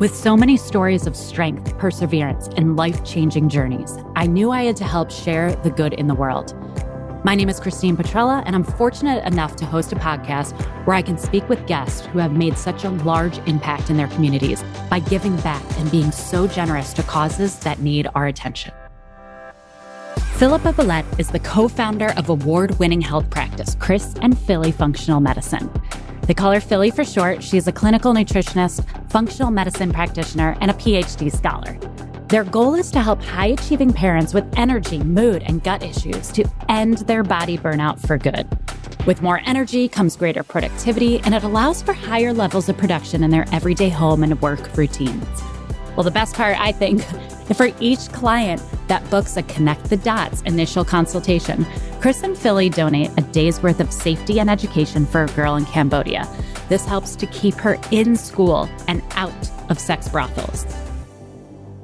With so many stories of strength, perseverance, and life changing journeys, I knew I had to help share the good in the world. My name is Christine Petrella, and I'm fortunate enough to host a podcast where I can speak with guests who have made such a large impact in their communities by giving back and being so generous to causes that need our attention. Filipa Bellette is the co founder of award winning health practice, Chris and Filly Functional Medicine. They call her Filly for short. She's a clinical nutritionist, functional medicine practitioner, and a PhD scholar. Their goal is to help high achieving parents with energy, mood, and gut issues to end their body burnout for good. With more energy comes greater productivity, and it allows for higher levels of production in their everyday home and work routines. Well, the best part, I think, for each client that books a connect the dots initial consultation, Chris and Filly donate a day's worth of safety and education for a girl in Cambodia. This helps to keep her in school and out of sex brothels.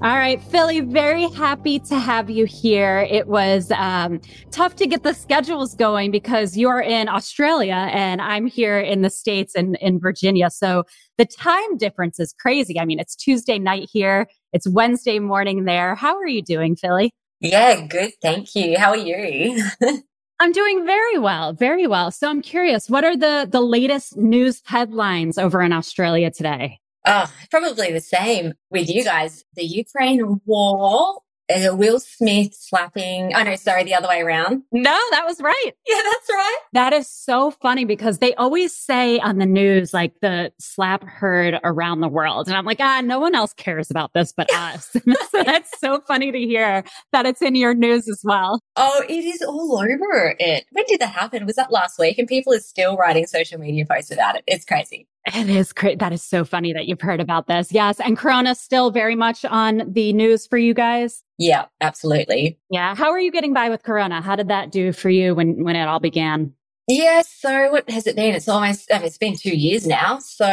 All right, Filly, very happy to have you here. It was um, tough to get the schedules going because you're in Australia and I'm here in the States and in Virginia. So the time difference is crazy. I mean, it's Tuesday night here, it's Wednesday morning there. How are you doing, Filly? Yeah, good. Thank you. How are you? I'm doing very well, very well. So I'm curious, what are the the latest news headlines over in Australia today? Oh, probably the same with you guys. The Ukraine war, uh, Will Smith slapping. Oh, no, sorry, the other way around. No, that was right. Yeah, that's right. That is so funny because they always say on the news, like the slap heard around the world. And I'm like, ah, no one else cares about this but us. so that's so funny to hear that it's in your news as well. Oh, it is all over it. When did that happen? Was that last week? And people are still writing social media posts about it. It's crazy. It is great. That is so funny that you've heard about this. Yes. And Corona still very much on the news for you guys. Yeah, absolutely. Yeah. How are you getting by with Corona? How did that do for you when, when it all began? Yeah, so what has it been? It's almost, I mean, it's been two years now. So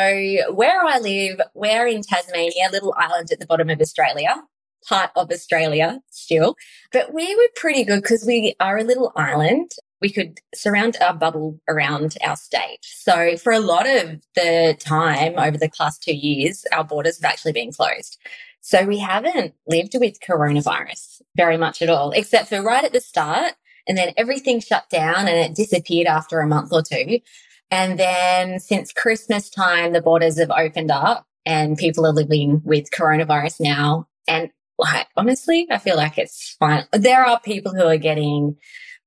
where I live, we're in Tasmania, a little island at the bottom of Australia, part of Australia still. But we were pretty good because we are a little island we could surround our bubble around our state. So for a lot of the time over the past two years, our borders have actually been closed. So we haven't lived with coronavirus very much at all, except for right at the start. And then everything shut down and it disappeared after a month or two. And then since Christmas time, the borders have opened up and people are living with coronavirus now. And like, honestly, I feel like it's fine. There are people who are getting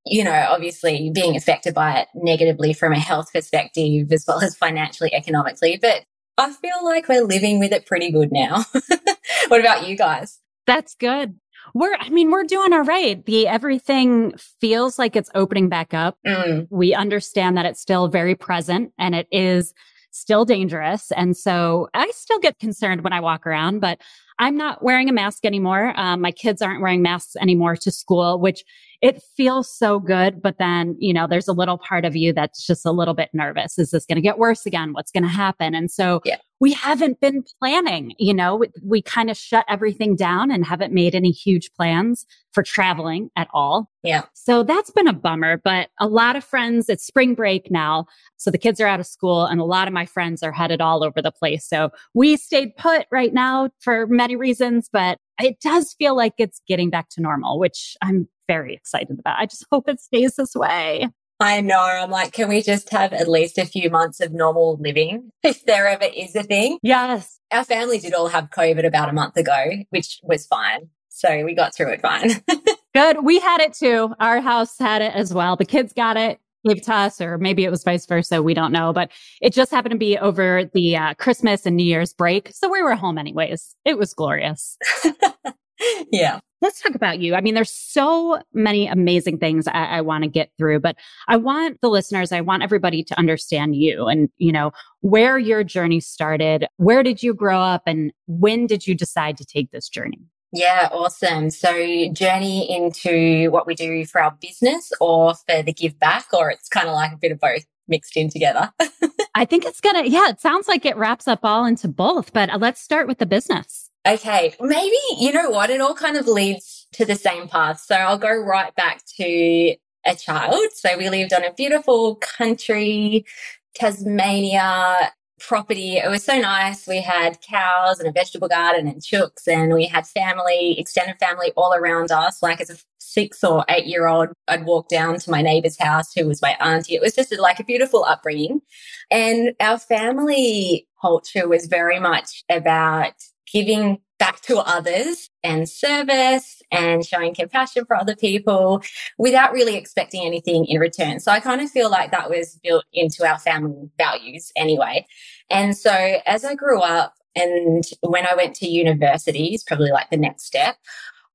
you know, obviously being affected by it negatively from a health perspective as well as financially, economically. But I feel like we're living with it pretty good now. what about you guys? That's good. We're, I mean, we're doing all right. The everything feels like it's opening back up. Mm. We understand that it's still very present and it is still dangerous. And so I still get concerned when I walk around, but I'm not wearing a mask anymore. Um, my kids aren't wearing masks anymore to school, which it feels so good. But then, you know, there's a little part of you that's just a little bit nervous. Is this going to get worse again? What's going to happen? And so yeah. We haven't been planning, you know, we, we kind of shut everything down and haven't made any huge plans for traveling at all. Yeah. So that's been a bummer, but a lot of friends, it's spring break now. So the kids are out of school and a lot of my friends are headed all over the place. So we stayed put right now for many reasons, but it does feel like it's getting back to normal, which I'm very excited about. I just hope it stays this way. I know. I'm like, can we just have at least a few months of normal living if there ever is a thing? Yes. Our family did all have COVID about a month ago, which was fine. So we got through it fine. Good. We had it too. Our house had it as well. The kids got it, gave it to us, or maybe it was vice versa. We don't know, but it just happened to be over the uh, Christmas and New Year's break. So we were home anyways. It was glorious. yeah. Let's talk about you. I mean, there's so many amazing things I, I want to get through, but I want the listeners, I want everybody to understand you and, you know, where your journey started. Where did you grow up and when did you decide to take this journey? Yeah, awesome. So, journey into what we do for our business or for the give back, or it's kind of like a bit of both mixed in together. I think it's gonna, yeah, it sounds like it wraps up all into both, but uh, let's start with the business. Okay, maybe, you know what? It all kind of leads to the same path. So I'll go right back to a child. So we lived on a beautiful country, Tasmania. property. It was so nice. We had cows and a vegetable garden and chooks, and we had family, extended family all around us. Like as a six or eight year old, I'd walk down to my neighbor's house, who was my auntie. It was just like a beautiful upbringing. And our family culture was very much about giving back to others and service and showing compassion for other people without really expecting anything in return. So I kind of feel like that was built into our family values anyway. And so as I grew up and when I went to university, is probably like the next step,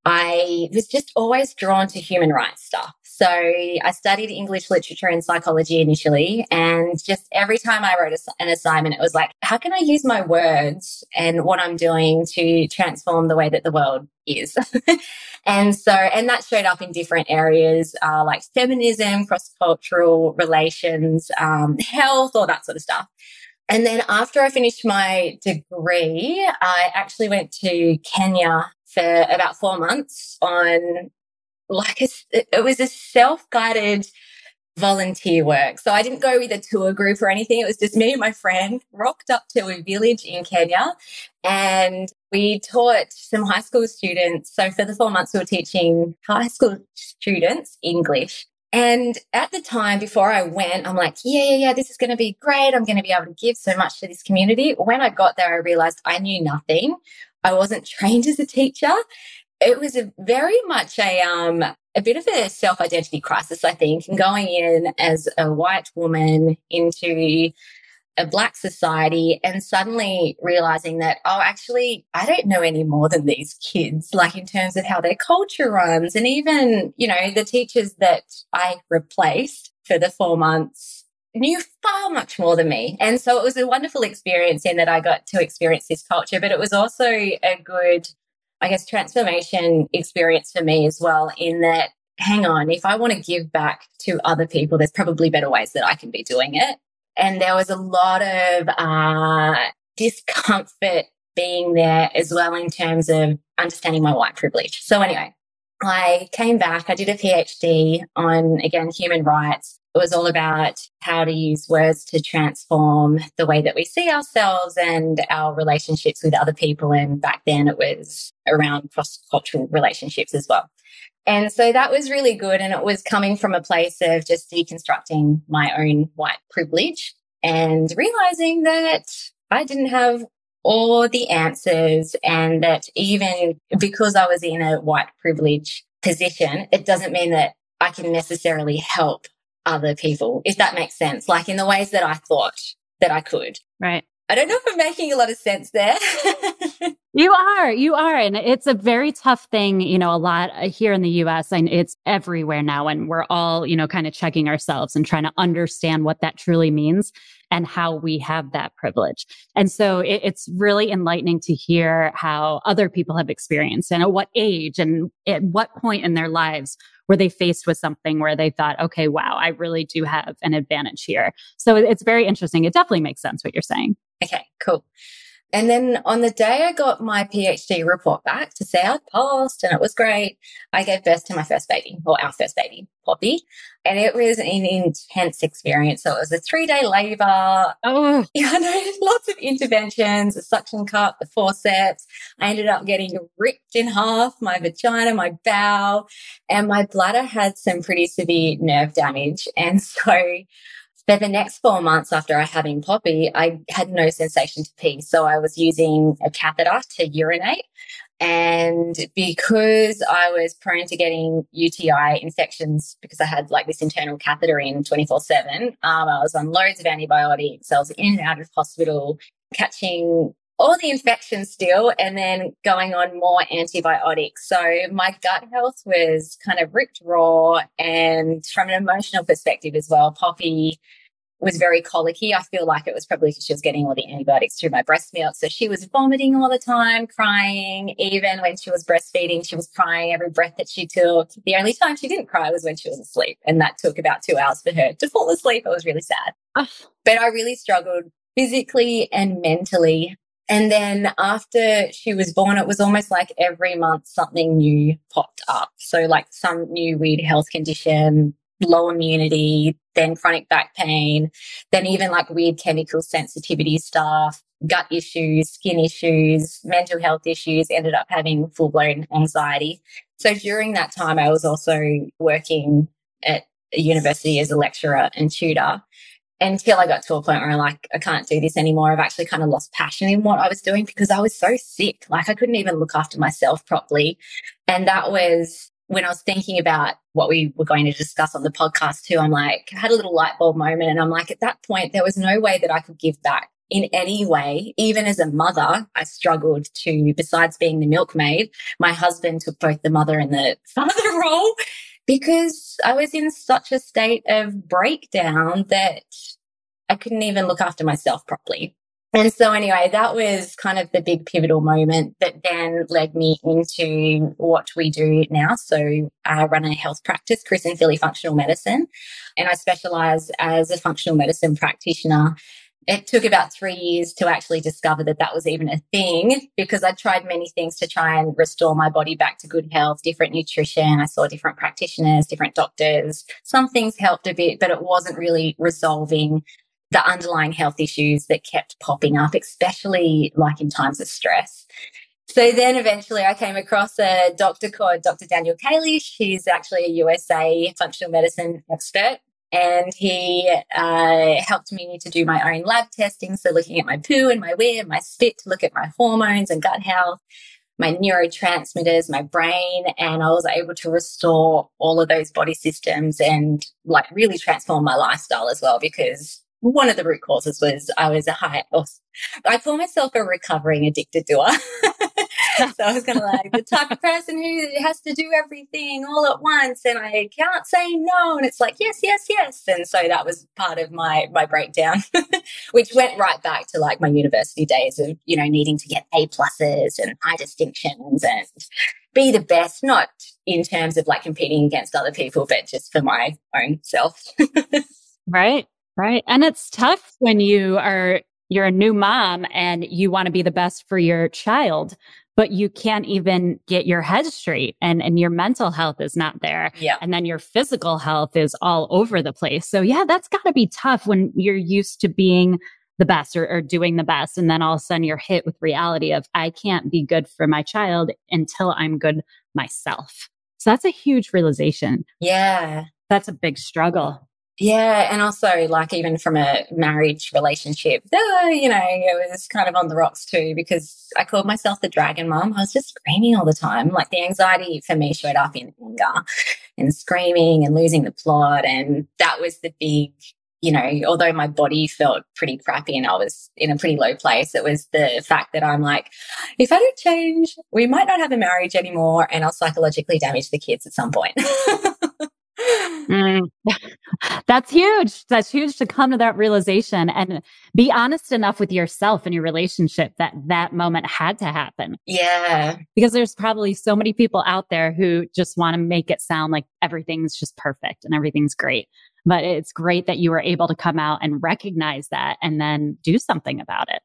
I was just always drawn to human rights stuff. So I studied English literature and psychology initially. And just every time I wrote an assignment, it was like, how can I use my words and what I'm doing to transform the way that the world is? and so, and that showed up in different areas uh, like feminism, cross cultural relations, um, health, all that sort of stuff. And then after I finished my degree, I actually went to Kenya for about four months on like a, it was a self-guided volunteer work. So I didn't go with a tour group or anything. It was just me and my friend rocked up to a village in Kenya and we taught some high school students. So for the four months, we were teaching high school students English. And at the time before I went, I'm like, yeah, yeah, yeah, this is going to be great. I'm going to be able to give so much to this community. When I got there, I realized I knew nothing. I wasn't trained as a teacher it was a very much a um a bit of a self identity crisis, I think, and going in as a white woman into a black society and suddenly realizing that, oh, actually, I don't know any more than these kids, like in terms of how their culture runs. And even, you know, the teachers that I replaced for the four months knew far much more than me. And so it was a wonderful experience in that I got to experience this culture, but it was also a good I guess, transformation experience for me as well, in that, hang on, if I want to give back to other people, there's probably better ways that I can be doing it. And there was a lot of uh, discomfort being there as well in terms of understanding my white privilege. So, anyway, I came back, I did a PhD on, again, human rights. It was all about how to use words to transform the way that we see ourselves and our relationships with other people. And back then it was around cross cultural relationships as well. And so that was really good. And it was coming from a place of just deconstructing my own white privilege and realizing that I didn't have all the answers and that even because I was in a white privilege position, it doesn't mean that I can necessarily help other people, if that makes sense, like in the ways that I thought that I could. Right. I don't know if I'm making a lot of sense there. you are, you are. And it's a very tough thing, you know, a lot uh, here in the US and it's everywhere now. And we're all, you know, kind of checking ourselves and trying to understand what that truly means and how we have that privilege. And so it, it's really enlightening to hear how other people have experienced and at what age and at what point in their lives were they faced with something where they thought, okay, wow, I really do have an advantage here. So it's very interesting. It definitely makes sense what you're saying. Okay, cool. And then on the day I got my PhD report back to say I'd passed and it was great, I gave birth to my first baby, or our first baby, Poppy. And it was an intense experience. So it was a three day labor. Oh, yeah, I know, lots of interventions, a suction cup, the forceps. I ended up getting ripped in half, my vagina, my bowel, and my bladder had some pretty severe nerve damage. And so for the next four months after having Poppy, I had no sensation to pee. So I was using a catheter to urinate. And because I was prone to getting UTI infections because I had like this internal catheter in 24 7, um, I was on loads of antibiotics. I was in and out of hospital, catching all the infections still and then going on more antibiotics. So my gut health was kind of ripped raw. And from an emotional perspective as well, Poppy was very colicky. I feel like it was probably because she was getting all the antibiotics through my breast milk. So she was vomiting all the time, crying. Even when she was breastfeeding, she was crying every breath that she took. The only time she didn't cry was when she was asleep. And that took about two hours for her to fall asleep. It was really sad. But I really struggled physically and mentally and then after she was born, it was almost like every month something new popped up. So, like some new weird health condition, low immunity, then chronic back pain, then even like weird chemical sensitivity stuff, gut issues, skin issues, mental health issues, ended up having full blown anxiety. So during that time, I was also working at a university as a lecturer and tutor until I got to a point where I'm like, I can't do this anymore. I've actually kind of lost passion in what I was doing because I was so sick. Like I couldn't even look after myself properly. And that was when I was thinking about what we were going to discuss on the podcast too. I'm like, I had a little light bulb moment. And I'm like, at that point, there was no way that I could give back in any way. Even as a mother, I struggled to, besides being the milkmaid, my husband took both the mother and the father role because I was in such a state of breakdown that I couldn't even look after myself properly. And so anyway, that was kind of the big pivotal moment that then led me into what we do now. So I run a health practice, Chris and Filly Functional Medicine, and I specialize as a functional medicine practitioner it took about three years to actually discover that that was even a thing because I tried many things to try and restore my body back to good health, different nutrition. I saw different practitioners, different doctors. Some things helped a bit, but it wasn't really resolving the underlying health issues that kept popping up, especially like in times of stress. So then eventually I came across a doctor called Dr. Daniel Kalish. He's actually a USA functional medicine expert and he uh, helped me to do my own lab testing. So looking at my poo and my wee my spit to look at my hormones and gut health, my neurotransmitters, my brain, and I was able to restore all of those body systems and like really transform my lifestyle as well because one of the root causes was I was a high, I call myself a recovering addicted doer. so I was kind of like the type of person who has to do everything all at once and I can't say no. And it's like, yes, yes, yes. And so that was part of my, my breakdown, which went right back to like my university days of, you know, needing to get A pluses and high distinctions and be the best, not in terms of like competing against other people, but just for my own self. right. Right. And it's tough when you are you're a new mom and you want to be the best for your child but you can't even get your head straight and, and your mental health is not there. Yeah. And then your physical health is all over the place. So yeah, that's gotta be tough when you're used to being the best or, or doing the best. And then all of a sudden you're hit with reality of I can't be good for my child until I'm good myself. So that's a huge realization. Yeah. That's a big struggle. Yeah. And also, like, even from a marriage relationship, you know, it was kind of on the rocks too because I called myself the dragon mom. I was just screaming all the time. Like, the anxiety for me showed up in anger and screaming and losing the plot. And that was the big, you know, although my body felt pretty crappy and I was in a pretty low place, it was the fact that I'm like, if I don't change, we might not have a marriage anymore and I'll psychologically damage the kids at some point. mm. That's huge. That's huge to come to that realization and be honest enough with yourself and your relationship that that moment had to happen. Yeah. Because there's probably so many people out there who just want to make it sound like everything's just perfect and everything's great. But it's great that you were able to come out and recognize that and then do something about it.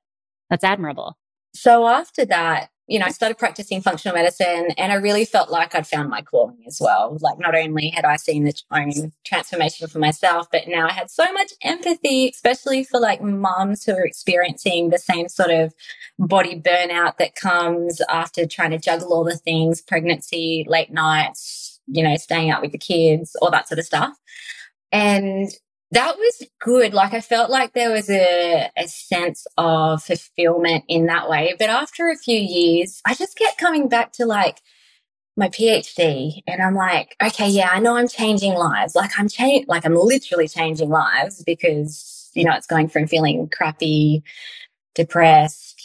That's admirable. So after that, you know, I started practicing functional medicine and I really felt like I'd found my calling as well. Like, not only had I seen the own transformation for myself, but now I had so much empathy, especially for like moms who are experiencing the same sort of body burnout that comes after trying to juggle all the things pregnancy, late nights, you know, staying out with the kids, all that sort of stuff. And that was good. Like I felt like there was a, a sense of fulfillment in that way. But after a few years, I just kept coming back to like my PhD and I'm like, okay, yeah, I know I'm changing lives. Like I'm changing, like I'm literally changing lives because, you know, it's going from feeling crappy, depressed,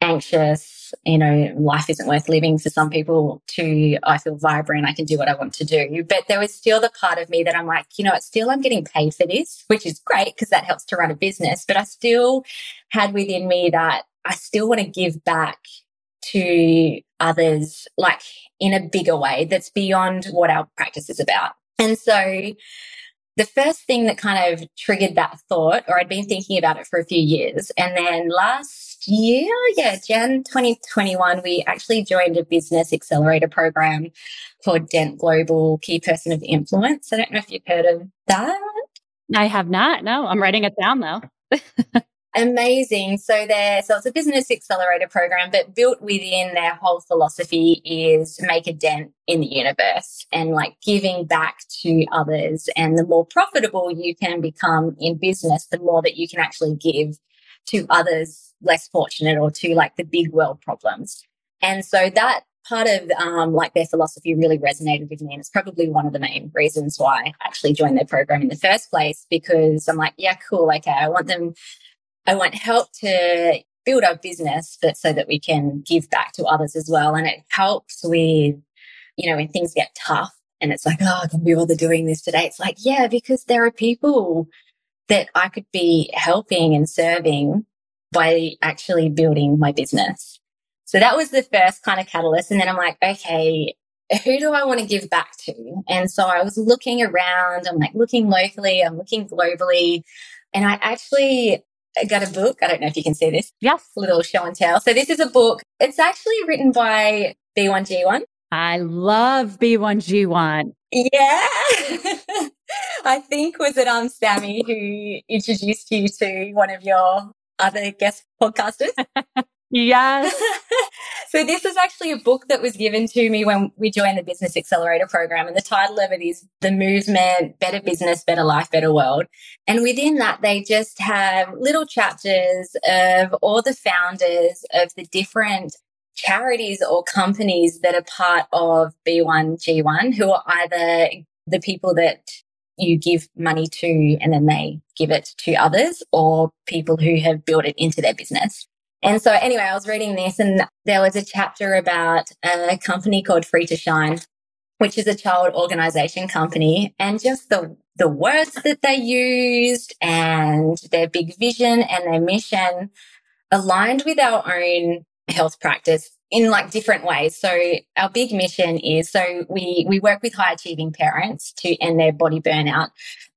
anxious, you know, life isn't worth living for some people to I feel vibrant, I can do what I want to do. But there was still the part of me that I'm like, you know, it's still I'm getting paid for this, which is great because that helps to run a business. But I still had within me that I still want to give back to others, like in a bigger way that's beyond what our practice is about. And so the first thing that kind of triggered that thought, or I'd been thinking about it for a few years, and then last year, yeah, Jan 2021, we actually joined a business accelerator program called Dent Global Key Person of Influence. I don't know if you've heard of that. I have not. No, I'm writing it down though. Amazing. So there, so it's a business accelerator program, but built within their whole philosophy is make a dent in the universe and like giving back to others. And the more profitable you can become in business, the more that you can actually give to others less fortunate or to like the big world problems. And so that part of um, like their philosophy really resonated with me. And it's probably one of the main reasons why I actually joined their program in the first place, because I'm like, yeah, cool. Okay. I want them I want help to build our business, but so that we can give back to others as well. And it helps with, you know, when things get tough and it's like, oh, I can be bothered doing this today. It's like, yeah, because there are people that I could be helping and serving by actually building my business. So that was the first kind of catalyst. And then I'm like, okay, who do I want to give back to? And so I was looking around, I'm like looking locally, I'm looking globally. And I actually I got a book. I don't know if you can see this. Yes. Little show and tell. So this is a book. It's actually written by B1G1. I love B1G1. Yeah. I think was it um Sammy who introduced you to one of your other guest podcasters? Yes. so this is actually a book that was given to me when we joined the Business Accelerator program. And the title of it is The Movement, Better Business, Better Life, Better World. And within that, they just have little chapters of all the founders of the different charities or companies that are part of B1G1 who are either the people that you give money to and then they give it to others or people who have built it into their business. And so anyway, I was reading this and there was a chapter about a company called Free to Shine, which is a child organization company and just the, the words that they used and their big vision and their mission aligned with our own health practice in like different ways. So our big mission is so we we work with high achieving parents to end their body burnout.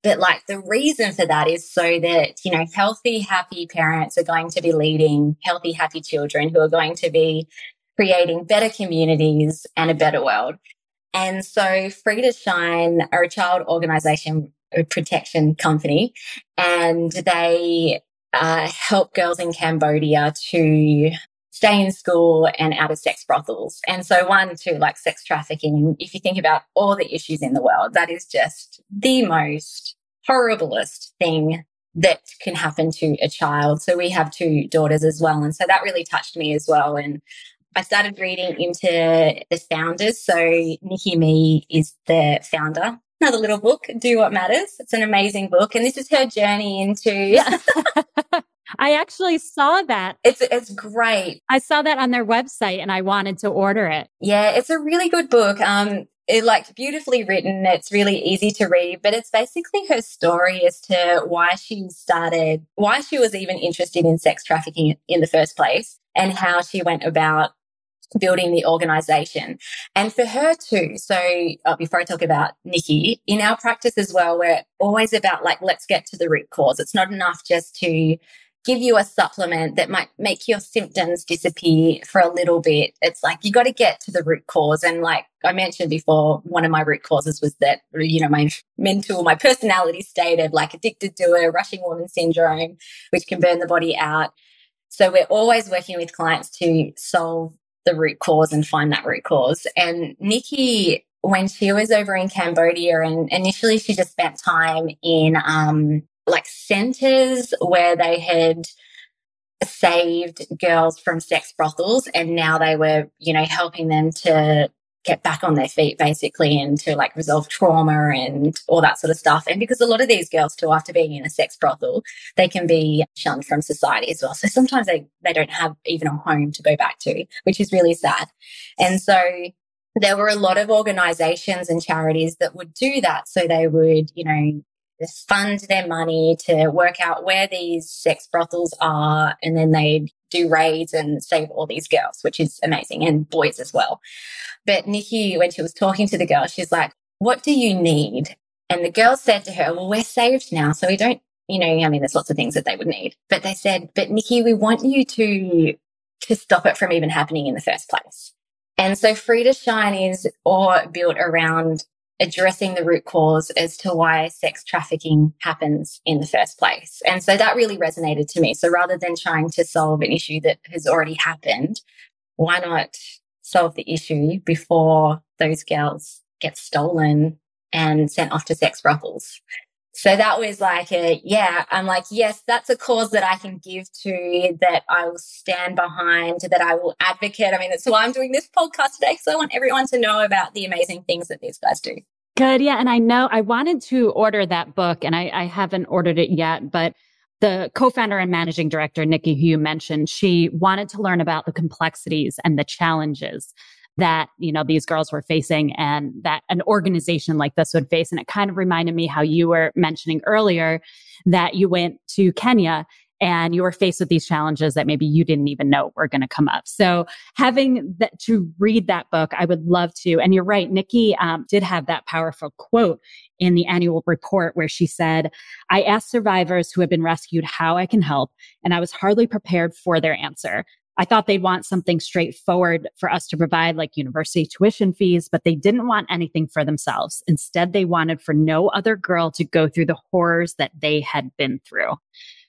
But like the reason for that is so that, you know, healthy, happy parents are going to be leading healthy, happy children who are going to be creating better communities and a better world. And so Free to Shine are a child organization protection company and they uh, help girls in Cambodia to stay in school and out of sex brothels. And so one, to like sex trafficking, if you think about all the issues in the world, that is just the most horriblest thing that can happen to a child. So we have two daughters as well. And so that really touched me as well. And I started reading into the founders. So Nikki Mih is the founder. Another little book, Do What Matters. It's an amazing book. And this is her journey into I actually saw that. It's it's great. I saw that on their website and I wanted to order it. Yeah, it's a really good book. Um it like beautifully written. It's really easy to read, but it's basically her story as to why she started, why she was even interested in sex trafficking in the first place and how she went about building the organization. And for her too. So uh, before I talk about Nikki, in our practice as well, we're always about like, let's get to the root cause. It's not enough just to give you a supplement that might make your symptoms disappear for a little bit. It's like you got to get to the root cause. And like I mentioned before, one of my root causes was that, you know, my mental, my personality state of like addicted to a rushing woman syndrome, which can burn the body out. So we're always working with clients to solve the root cause and find that root cause. And Nikki, when she was over in Cambodia and initially she just spent time in um, like centers where they had saved girls from sex brothels and now they were, you know, helping them to get back on their feet basically and to like resolve trauma and all that sort of stuff. And because a lot of these girls too, after being in a sex brothel, they can be shunned from society as well. So sometimes they, they don't have even a home to go back to, which is really sad. And so there were a lot of organizations and charities that would do that. So they would, you know, fund their money to work out where these sex brothels are. And then they do raids and save all these girls, which is amazing, and boys as well. But Nikki, when she was talking to the girl, she's like, What do you need? And the girl said to her, Well, we're saved now, so we don't you know, I mean, there's lots of things that they would need, but they said, but Nikki, we want you to, to stop it from even happening in the first place. And so Free to Shine is all built around addressing the root cause as to why sex trafficking happens in the first place. And so that really resonated to me. So rather than trying to solve an issue that has already happened, why not solve the issue before those girls get stolen and sent off to sex brothels? So that was like a, yeah, I'm like, yes, that's a cause that I can give to, that I will stand behind, that I will advocate. I mean, that's why I'm doing this podcast today, because I want everyone to know about the amazing things that these guys do. Good. Yeah. And I know I wanted to order that book and I, I haven't ordered it yet, but the co-founder and managing director, Nikki, who you mentioned, she wanted to learn about the complexities and the challenges that, you know, these girls were facing and that an organization like this would face. And it kind of reminded me how you were mentioning earlier that you went to Kenya and you were faced with these challenges that maybe you didn't even know were going to come up. So having that to read that book, I would love to. And you're right, Nikki um, did have that powerful quote in the annual report where she said, I asked survivors who had been rescued how I can help, and I was hardly prepared for their answer. I thought they'd want something straightforward for us to provide, like university tuition fees, but they didn't want anything for themselves. Instead, they wanted for no other girl to go through the horrors that they had been through.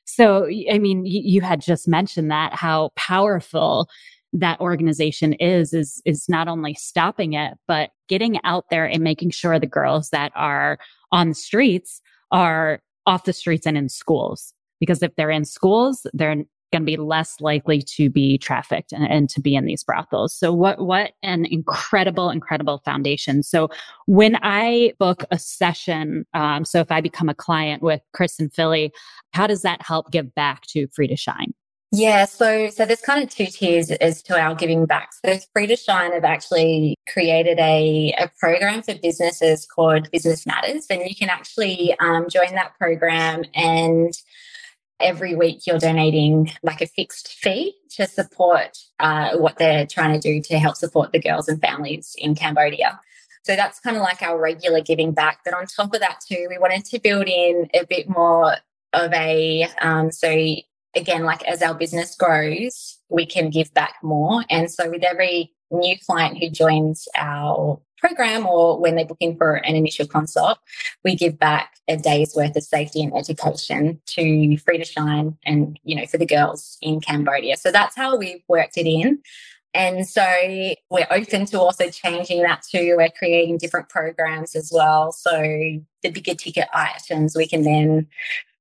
So, I mean, you, had just mentioned that how powerful that organization is, is, is not only stopping it, but getting out there and making sure the girls that are on the streets are off the streets and in schools. Because if they're in schools, they're going to be less likely to be trafficked and, and, to be in these brothels. So what what an incredible, incredible foundation. So when I book a session, um, so if I become a client with Chris and Filly, how does that help give back to Free to Shine? Yeah, so so there's kind of two tiers as to our giving back. So Free to Shine have actually created a, a program for businesses called Business Matters, and you can actually um, join that program and every week you're donating like a fixed fee to support uh, what they're trying to do to help support the girls and families in Cambodia. So that's kind of like our regular giving back. But on top of that, too, we wanted to build in a bit more of a, um, so again, like as our business grows, we can give back more. And so with every new client who joins our program or when they book in for an initial consult, we give back a day's worth of safety and education to Free to Shine and, you know, for the girls in Cambodia. So that's how we've worked it in. And so we're open to also changing that too. We're creating different programs as well. So the bigger ticket items, we can then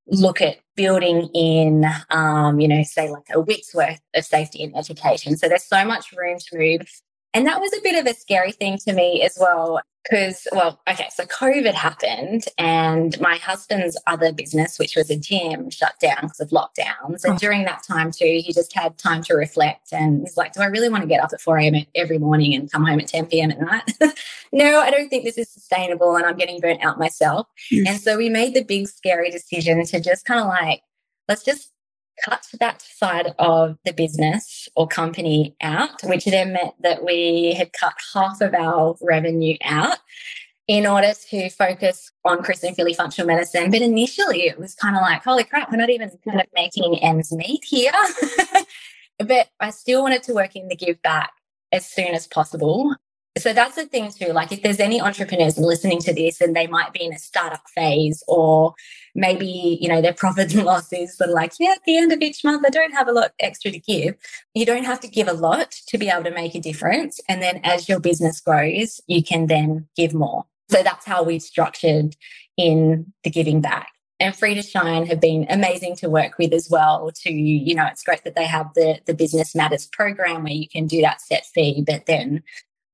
look at building in, um, you know, say like a week's worth of safety and education. So there's so much room to move. And that was a bit of a scary thing to me as well. Because, well, okay, so COVID happened and my husband's other business, which was a gym, shut down because of lockdowns. And oh. during that time, too, he just had time to reflect. And he's like, Do I really want to get up at 4 a.m. every morning and come home at 10 p.m. at night? no, I don't think this is sustainable. And I'm getting burnt out myself. Yes. And so we made the big, scary decision to just kind of like, let's just cut that side of the business or company out, which then meant that we had cut half of our revenue out in order to focus on Chris and Filly functional medicine. But initially it was kind of like, holy crap, we're not even kind of making ends meet here. but I still wanted to work in the give back as soon as possible. So that's the thing too. Like if there's any entrepreneurs listening to this and they might be in a startup phase or maybe, you know, their profits and losses are like, yeah, at the end of each month, I don't have a lot extra to give. You don't have to give a lot to be able to make a difference. And then as your business grows, you can then give more. So that's how we've structured in the giving back and Free to Shine have been amazing to work with as well. To you know, it's great that they have the the Business Matters program where you can do that set fee, but then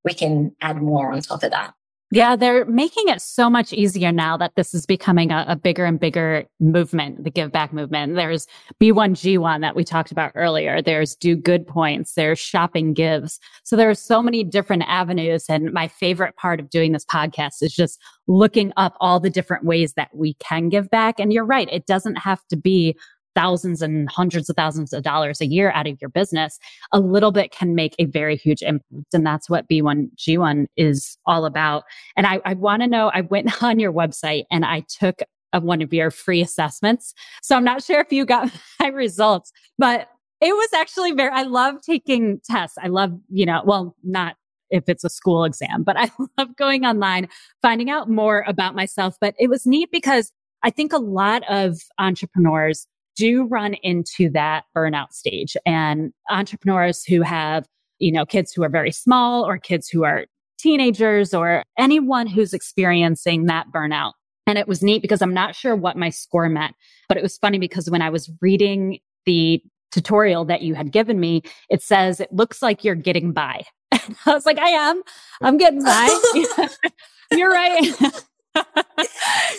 we can add more on top of that. Yeah, they're making it so much easier now that this is becoming a, a, bigger and bigger movement, the give back movement. There's B1G1 that we talked about earlier. There's do good points. There's shopping gives. So there are so many different avenues. And my favorite part of doing this podcast is just looking up all the different ways that we can give back. And you're right. It doesn't have to be thousands and hundreds of thousands of dollars a year out of your business, a little bit can make a very huge impact. And that's what B1G1 is all about. And I, I want to know, I went on your website and I took of one of your free assessments. So I'm not sure if you got my results, but it was actually very, I love taking tests. I love, you know, well, not if it's a school exam, but I love going online, finding out more about myself. But it was neat because I think a lot of entrepreneurs do run into that burnout stage and entrepreneurs who have, you know, kids who are very small or kids who are teenagers or anyone who's experiencing that burnout. And it was neat because I'm not sure what my score meant, but it was funny because when I was reading the tutorial that you had given me, it says it looks like you're getting by. And I was like, I am. I'm getting by. you're right.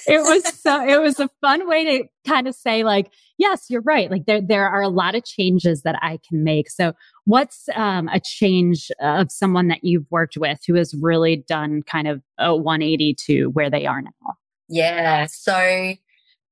it was so it was a fun way to kind of say like yes you're right like there there are a lot of changes that i can make so what's um, a change of someone that you've worked with who has really done kind of a 180 to where they are now yeah so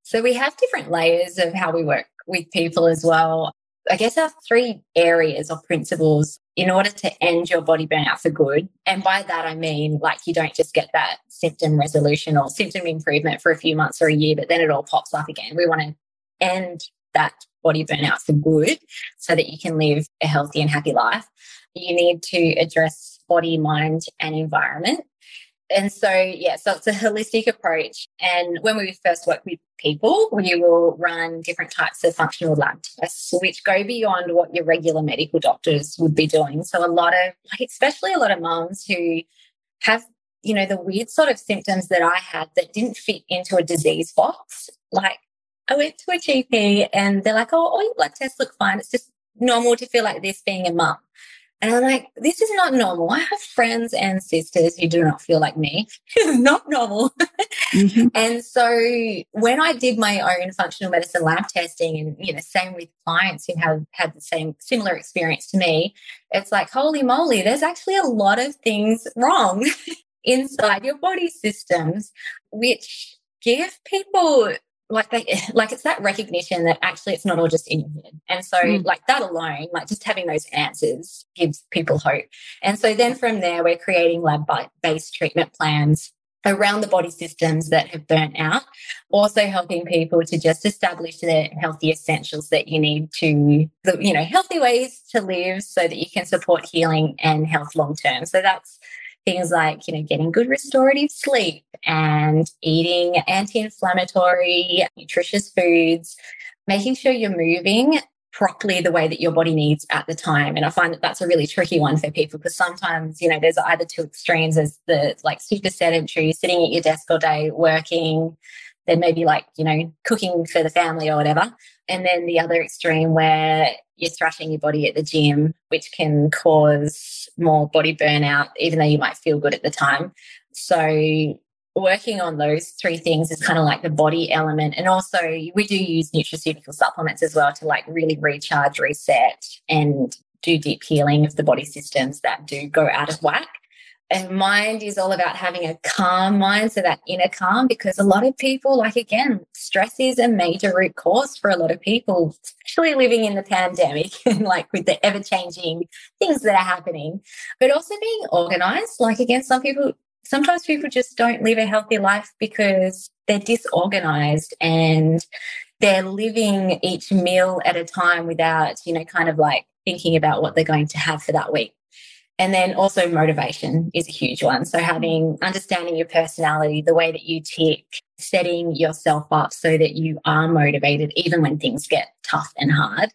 so we have different layers of how we work with people as well I guess our three areas or principles in order to end your body burnout for good. And by that, I mean like you don't just get that symptom resolution or symptom improvement for a few months or a year, but then it all pops up again. We want to end that body burnout for good so that you can live a healthy and happy life. You need to address body, mind, and environment. And so, yeah, so it's a holistic approach. And when we first work with people, we will run different types of functional lab tests, which go beyond what your regular medical doctors would be doing. So, a lot of, like, especially a lot of moms who have, you know, the weird sort of symptoms that I had that didn't fit into a disease box. Like, I went to a GP and they're like, oh, all your blood tests look fine. It's just normal to feel like this being a mum. And I'm like, this is not normal. I have friends and sisters who do not feel like me. It's not normal. Mm-hmm. and so when I did my own functional medicine lab testing and, you know, same with clients who have had the same similar experience to me, it's like, holy moly, there's actually a lot of things wrong inside your body systems, which give people like they like it's that recognition that actually it's not all just in your head. And so mm. like that alone like just having those answers gives people hope. And so then from there we're creating lab based treatment plans around the body systems that have burnt out also helping people to just establish the healthy essentials that you need to the you know healthy ways to live so that you can support healing and health long term. So that's things like, you know, getting good restorative sleep and eating anti-inflammatory, nutritious foods, making sure you're moving properly the way that your body needs at the time. And I find that that's a really tricky one for people because sometimes, you know, there's either two extremes as the like super sedentary, sitting at your desk all day, working, then maybe like, you know, cooking for the family or whatever. And then the other extreme where you're thrashing your body at the gym, which can cause more body burnout, even though you might feel good at the time. So working on those three things is kind of like the body element. And also we do use nutraceutical supplements as well to like really recharge, reset and do deep healing of the body systems that do go out of whack. And mind is all about having a calm mind, so that inner calm, because a lot of people, like again, stress is a major root cause for a lot of people, especially living in the pandemic and like with the ever changing things that are happening, but also being organized. Like again, some people, sometimes people just don't live a healthy life because they're disorganized and they're living each meal at a time without, you know, kind of like thinking about what they're going to have for that week. And then also motivation is a huge one. So having understanding your personality, the way that you tick, setting yourself up so that you are motivated even when things get tough and hard.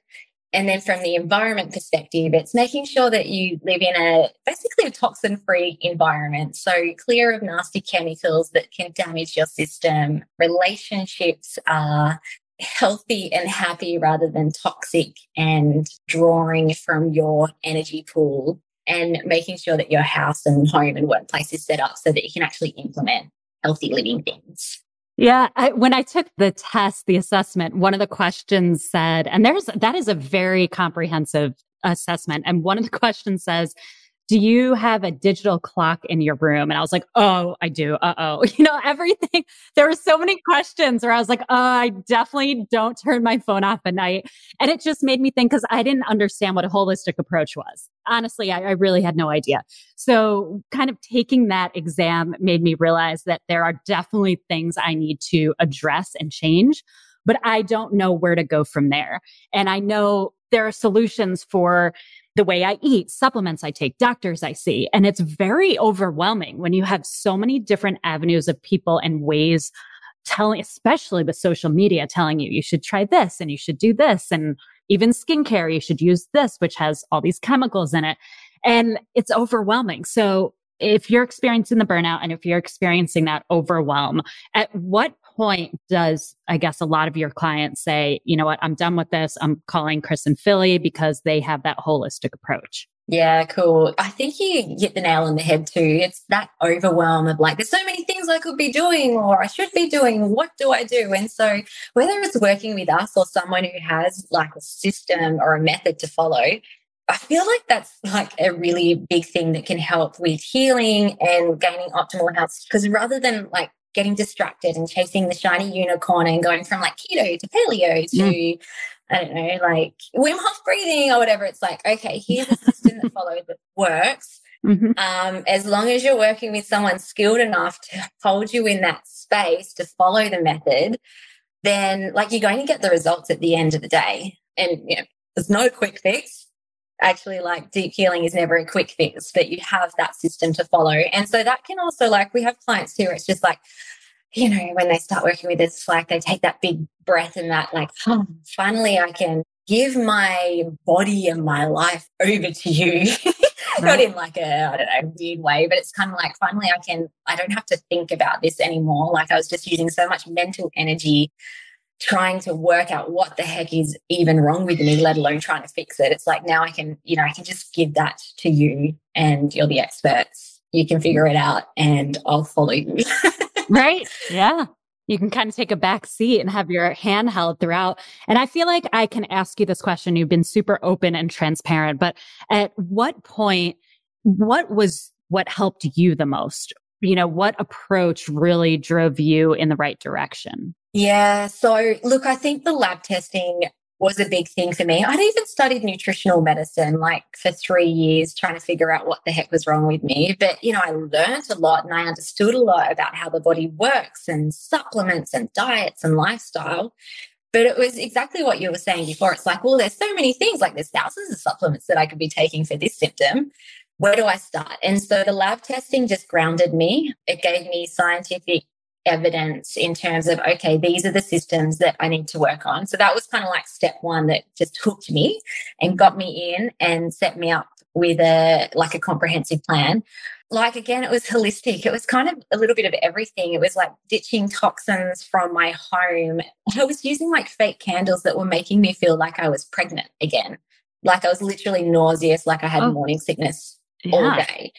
And then from the environment perspective, it's making sure that you live in a basically a toxin free environment. So clear of nasty chemicals that can damage your system. Relationships are healthy and happy rather than toxic and drawing from your energy pool and making sure that your house and home and workplace is set up so that you can actually implement healthy living things. Yeah, I, when I took the test, the assessment, one of the questions said, and there's that is a very comprehensive assessment. And one of the questions says, do you have a digital clock in your room? And I was like, oh, I do. Uh oh. You know, everything. There were so many questions where I was like, oh, I definitely don't turn my phone off at night. And it just made me think because I didn't understand what a holistic approach was. Honestly, I, I really had no idea. So kind of taking that exam made me realize that there are definitely things I need to address and change, but I don't know where to go from there. And I know there are solutions for the way I eat, supplements I take, doctors I see. And it's very overwhelming when you have so many different avenues of people and ways telling, especially with social media, telling you you should try this and you should do this. And even skincare, you should use this, which has all these chemicals in it. And it's overwhelming. So if you're experiencing the burnout and if you're experiencing that overwhelm, at what point does, I guess, a lot of your clients say, you know what, I'm done with this. I'm calling Chris and Filly because they have that holistic approach? Yeah, cool. I think you hit the nail on the head too. It's that overwhelm of like, there's so many things I could be doing or I should be doing. What do I do? And so, whether it's working with us or someone who has like a system or a method to follow, I feel like that's like a really big thing that can help with healing and gaining optimal health. Because rather than like getting distracted and chasing the shiny unicorn and going from like keto to paleo to mm. I don't know, like Wim Hof breathing or whatever. It's like, okay, here's a system that follows that works. Mm-hmm. Um, as long as you're working with someone skilled enough to hold you in that space to follow the method, then like you're going to get the results at the end of the day. And you know, there's no quick fix. Actually, like deep healing is never a quick fix, but you have that system to follow. And so that can also like we have clients too. It's just like, you know, when they start working with us, like they take that big breath and that, like, oh, finally I can give my body and my life over to you. Not in like a, I don't know, weird way, but it's kind of like finally I can, I don't have to think about this anymore. Like I was just using so much mental energy trying to work out what the heck is even wrong with me, let alone trying to fix it. It's like now I can, you know, I can just give that to you and you're the experts. You can figure it out and I'll follow you. right? Yeah. You can kind of take a back seat and have your hand held throughout. And I feel like I can ask you this question. You've been super open and transparent, but at what point, what was what helped you the most? You know, what approach really drove you in the right direction? Yeah. So, look, I think the lab testing was a big thing for me. I'd even studied nutritional medicine like for three years, trying to figure out what the heck was wrong with me. But, you know, I learned a lot and I understood a lot about how the body works and supplements and diets and lifestyle. But it was exactly what you were saying before. It's like, well, there's so many things, like there's thousands of supplements that I could be taking for this symptom. Where do I start? And so the lab testing just grounded me. It gave me scientific evidence in terms of, okay, these are the systems that I need to work on. So that was kind of like step one that just hooked me and got me in and set me up with a like a comprehensive plan. Like again, it was holistic. It was kind of a little bit of everything. It was like ditching toxins from my home. I was using like fake candles that were making me feel like I was pregnant again. Like I was literally nauseous, like I had oh. morning sickness yeah. all day.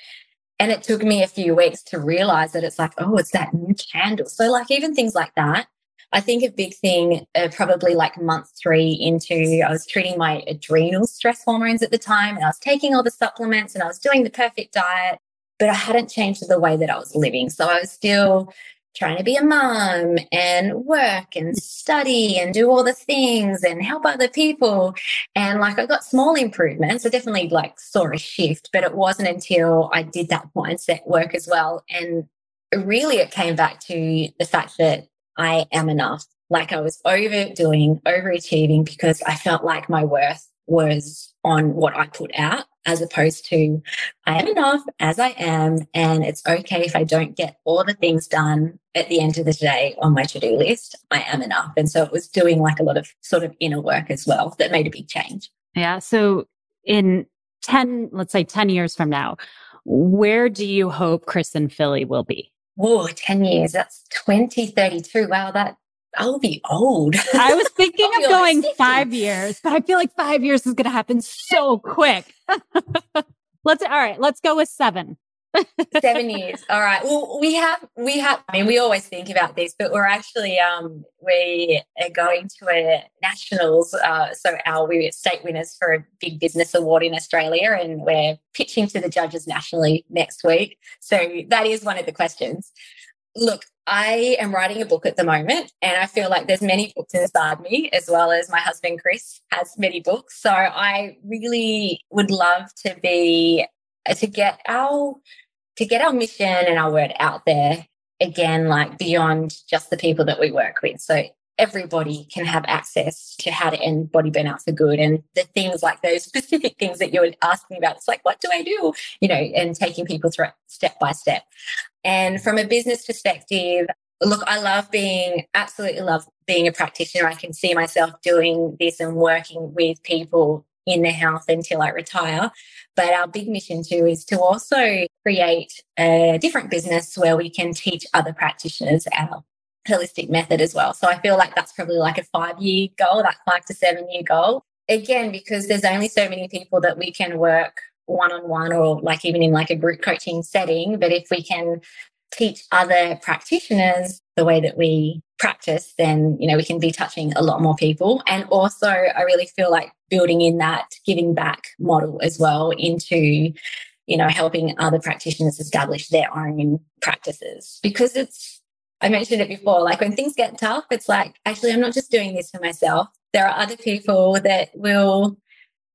And it took me a few weeks to realize that it's like, oh, it's that new candle. So, like, even things like that. I think a big thing, uh, probably like month three into, I was treating my adrenal stress hormones at the time, and I was taking all the supplements and I was doing the perfect diet, but I hadn't changed the way that I was living. So I was still trying to be a mom and work and study and do all the things and help other people. And like I got small improvements. I definitely like saw a shift, but it wasn't until I did that mindset work as well. And really it came back to the fact that I am enough. Like I was overdoing, overachieving because I felt like my worth was on what I put out as opposed to I am enough as I am. And it's okay if I don't get all the things done at the end of the day on my to do list. I am enough. And so it was doing like a lot of sort of inner work as well that made a big change. Yeah. So in 10, let's say 10 years from now, where do you hope Chris and Filly will be? Oh, 10 years. That's 2032. Wow, that I'll be old. I was thinking of going like five years, but I feel like five years is going to happen so quick. let's, all right, let's go with seven. Seven years. All right. Well, we have, we have, I mean, we always think about this, but we're actually, um, we are going to a nationals. Uh, so our, we're state winners for a big business award in Australia and we're pitching to the judges nationally next week. So that is one of the questions. Look, I am writing a book at the moment, and I feel like there's many books inside me, as well as my husband Chris has many books. So I really would love to be uh, to get our to get our mission and our word out there again, like beyond just the people that we work with. So everybody can have access to how to end body burnout for good and the things like those specific things that you're asking about. It's like, what do I do? You know, and taking people through it step by step. And from a business perspective, look, I love being, absolutely love being a practitioner. I can see myself doing this and working with people in their health until I retire. But our big mission too is to also create a different business where we can teach other practitioners our holistic method as well. So I feel like that's probably like a five year goal, that five to seven year goal. Again, because there's only so many people that we can work one on one or like even in like a group coaching setting. But if we can teach other practitioners the way that we practice, then, you know, we can be touching a lot more people. And also, I really feel like building in that giving back model as well into, you know, helping other practitioners establish their own practices because it's, I mentioned it before, like when things get tough, it's like, actually, I'm not just doing this for myself. There are other people that will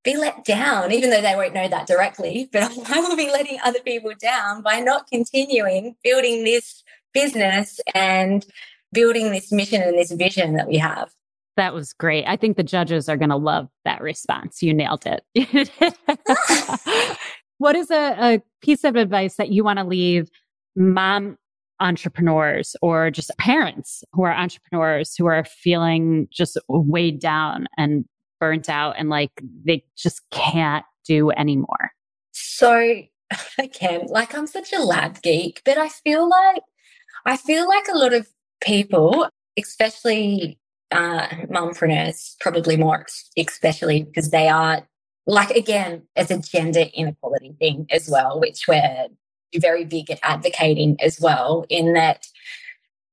be let down, even though they won't know that directly. But I will be letting other people down by not continuing building this business and building this mission and this vision that we have. That was great. I think the judges are going to love that response. You nailed it. what is a, a piece of advice that you want to leave mom entrepreneurs or just parents who are entrepreneurs who are feeling just weighed down and burnt out and like they just can't do anymore? So again, like I'm such a lab geek, but I feel like I feel like a lot of people, especially uh, mompreneurs, probably more especially because they are like again, it's a gender inequality thing as well, which we're very big at advocating as well. In that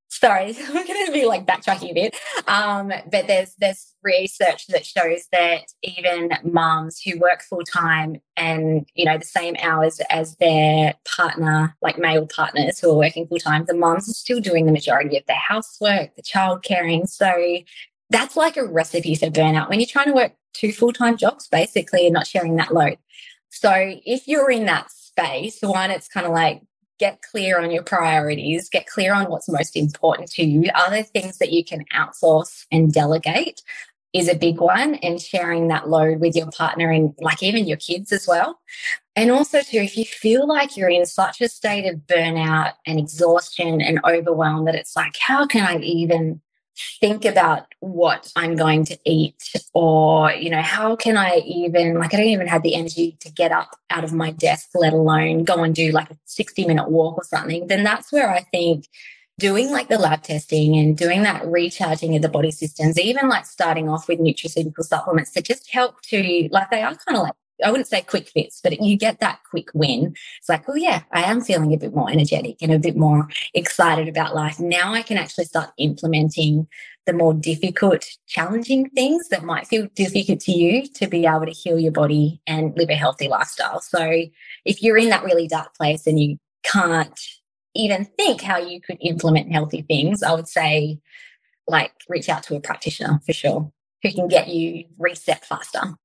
sorry, I'm going to be like backtracking a bit. Um, but there's there's research that shows that even moms who work full time and you know the same hours as their partner, like male partners who are working full time, the moms are still doing the majority of the housework, the child caring. So that's like a recipe for burnout when you're trying to work two full time jobs basically and not sharing that load. So if you're in that space, one, it's kind of like get clear on your priorities, get clear on what's most important to you. Other things that you can outsource and delegate is a big one, and sharing that load with your partner and like even your kids as well. And also, too, if you feel like you're in such a state of burnout and exhaustion and overwhelm that it's like, how can I even think about what I'm going to eat or, you know, how can I even, like, I don't even have the energy to get up out of my desk, let alone go and do like a 60 minute walk or something, then that's where I think doing like the lab testing and doing that recharging of the body systems, even like starting off with nutraceutical supplements that just help to, like, they are kind of like I wouldn't say quick fix, but you get that quick win. It's like, oh yeah, I am feeling a bit more energetic and a bit more excited about life. Now I can actually start implementing the more difficult, challenging things that might feel difficult to you to be able to heal your body and live a healthy lifestyle. So if you're in that really dark place and you can't even think how you could implement healthy things, I would say like reach out to a practitioner for sure who can get you reset faster.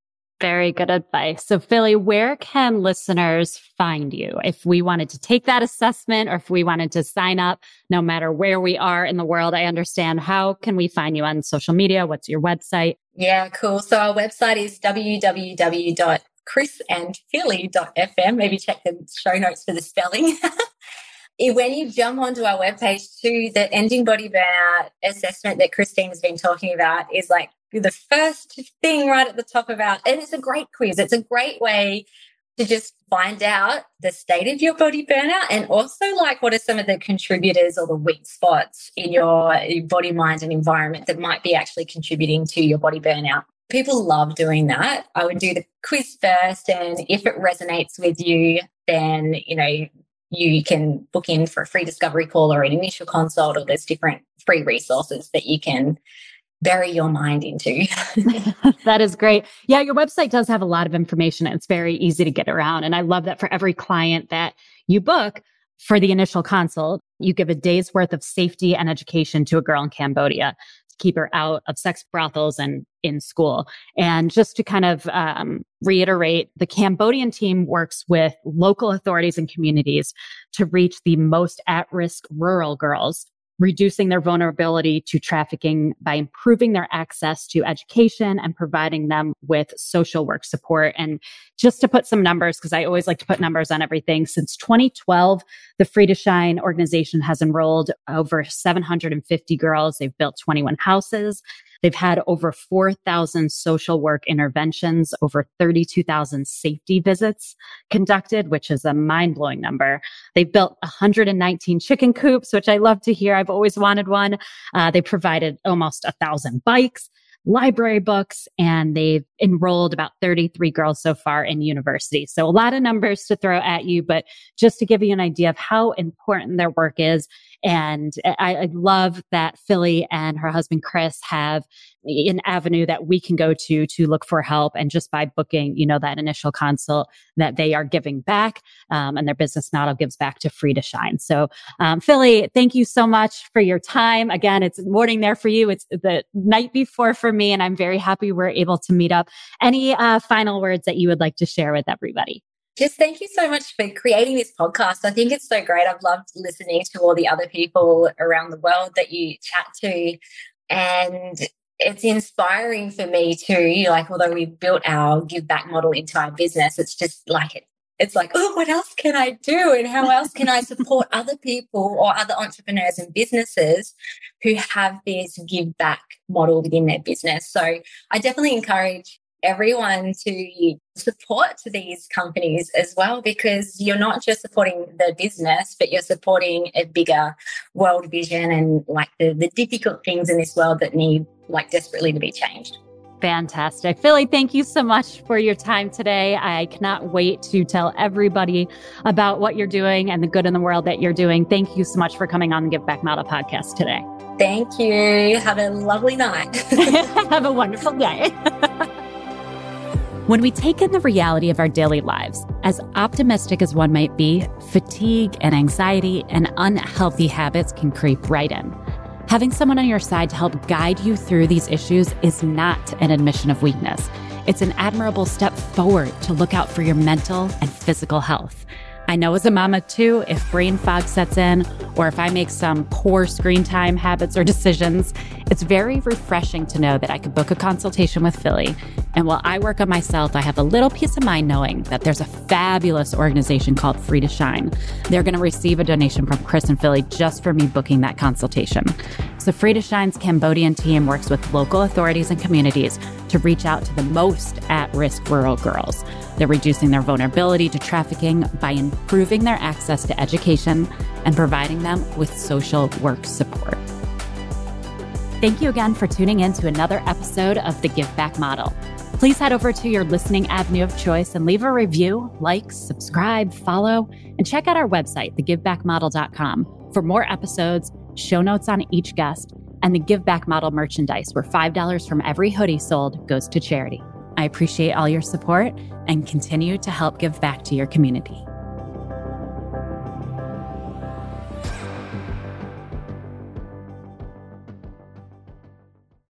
Very good advice. So, Filly, where can listeners find you if we wanted to take that assessment or if we wanted to sign up, no matter where we are in the world? I understand. How can we find you on social media? What's your website? Yeah, cool. So, our website is www.chrisandfilly.fm. Maybe check the show notes for the spelling. when you jump onto our webpage too, the ending body burnout assessment that Christine has been talking about is like the first thing right at the top about, and it's a great quiz. It's a great way to just find out the state of your body burnout and also like what are some of the contributors or the weak spots in your body, mind, and environment that might be actually contributing to your body burnout. People love doing that. I would do the quiz first, and if it resonates with you, then you know you can book in for a free discovery call or an initial consult, or there's different free resources that you can bury your mind into. that is great. Yeah, your website does have a lot of information. and It's very easy to get around. And I love that for every client that you book for the initial consult, You give a day's worth of safety and education to a girl in Cambodia to keep her out of sex brothels and in school. And just to kind of um, reiterate, the Cambodian team works with local authorities and communities to reach the most at risk rural girls reducing their vulnerability to trafficking by improving their access to education and providing them with social work support. And just to put some numbers, because I always like to put numbers on everything, since 2012, the Free to Shine organization has enrolled over 750 girls. They've built 21 houses. They've had over 4,000 social work interventions, over 32,000 safety visits conducted, which is a mind blowing number. They've built 119 chicken coops, which I love to hear. I've always wanted one. Uh, they provided almost a thousand bikes library books and they've enrolled about 33 girls so far in university. So a lot of numbers to throw at you, but just to give you an idea of how important their work is and I, I love that Filly and her husband Chris have an avenue that we can go to to look for help. And just by booking, you know, that initial consult that they are giving back um, and their business model gives back to Free to Shine. So, um, Filly, thank you so much for your time. Again, it's morning there for you. It's the night before for me. And I'm very happy we're able to meet up. Any uh, final words that you would like to share with everybody? Just thank you so much for creating this podcast. I think it's so great. I've loved listening to all the other people around the world that you chat to. And it's inspiring for me too. Like, although we've built our give back model into our business, it's just like it, it's like, oh, what else can I do? And how else can I support other people or other entrepreneurs and businesses who have this give back model within their business? So I definitely encourage everyone to support these companies as well because you're not just supporting the business but you're supporting a bigger world vision and like the, the difficult things in this world that need like desperately to be changed Fantastic. Filly, thank you so much for your time today. I cannot wait to tell everybody about what you're doing and the good in the world that you're doing. Thank you so much for coming on the Give Back Model podcast today. Thank you. Have a lovely night. Have a wonderful day. When we take in the reality of our daily lives, as optimistic as one might be, fatigue and anxiety and unhealthy habits can creep right in. Having someone on your side to help guide you through these issues is not an admission of weakness. It's an admirable step forward to look out for your mental and physical health. I know as a mama too, if brain fog sets in or if I make some poor screen time habits or decisions, it's very refreshing to know that I could book a consultation with Filly. And while I work on myself, I have a little peace of mind knowing that there's a fabulous organization called Free to Shine. They're going to receive a donation from Chris and Filly just for me booking that consultation. So, Free to Shine's Cambodian team works with local authorities and communities to reach out to the most at risk rural girls. They're reducing their vulnerability to trafficking by improving their access to education and providing them with social work support. Thank you again for tuning in to another episode of the Give Back Model. Please head over to your listening avenue of choice and leave a review, like, subscribe, follow, and check out our website, thegivebackmodel.com, for more episodes show notes on each guest, and the Give Back Model merchandise, where $5 from every hoodie sold goes to charity. I appreciate all your support and continue to help give back to your community.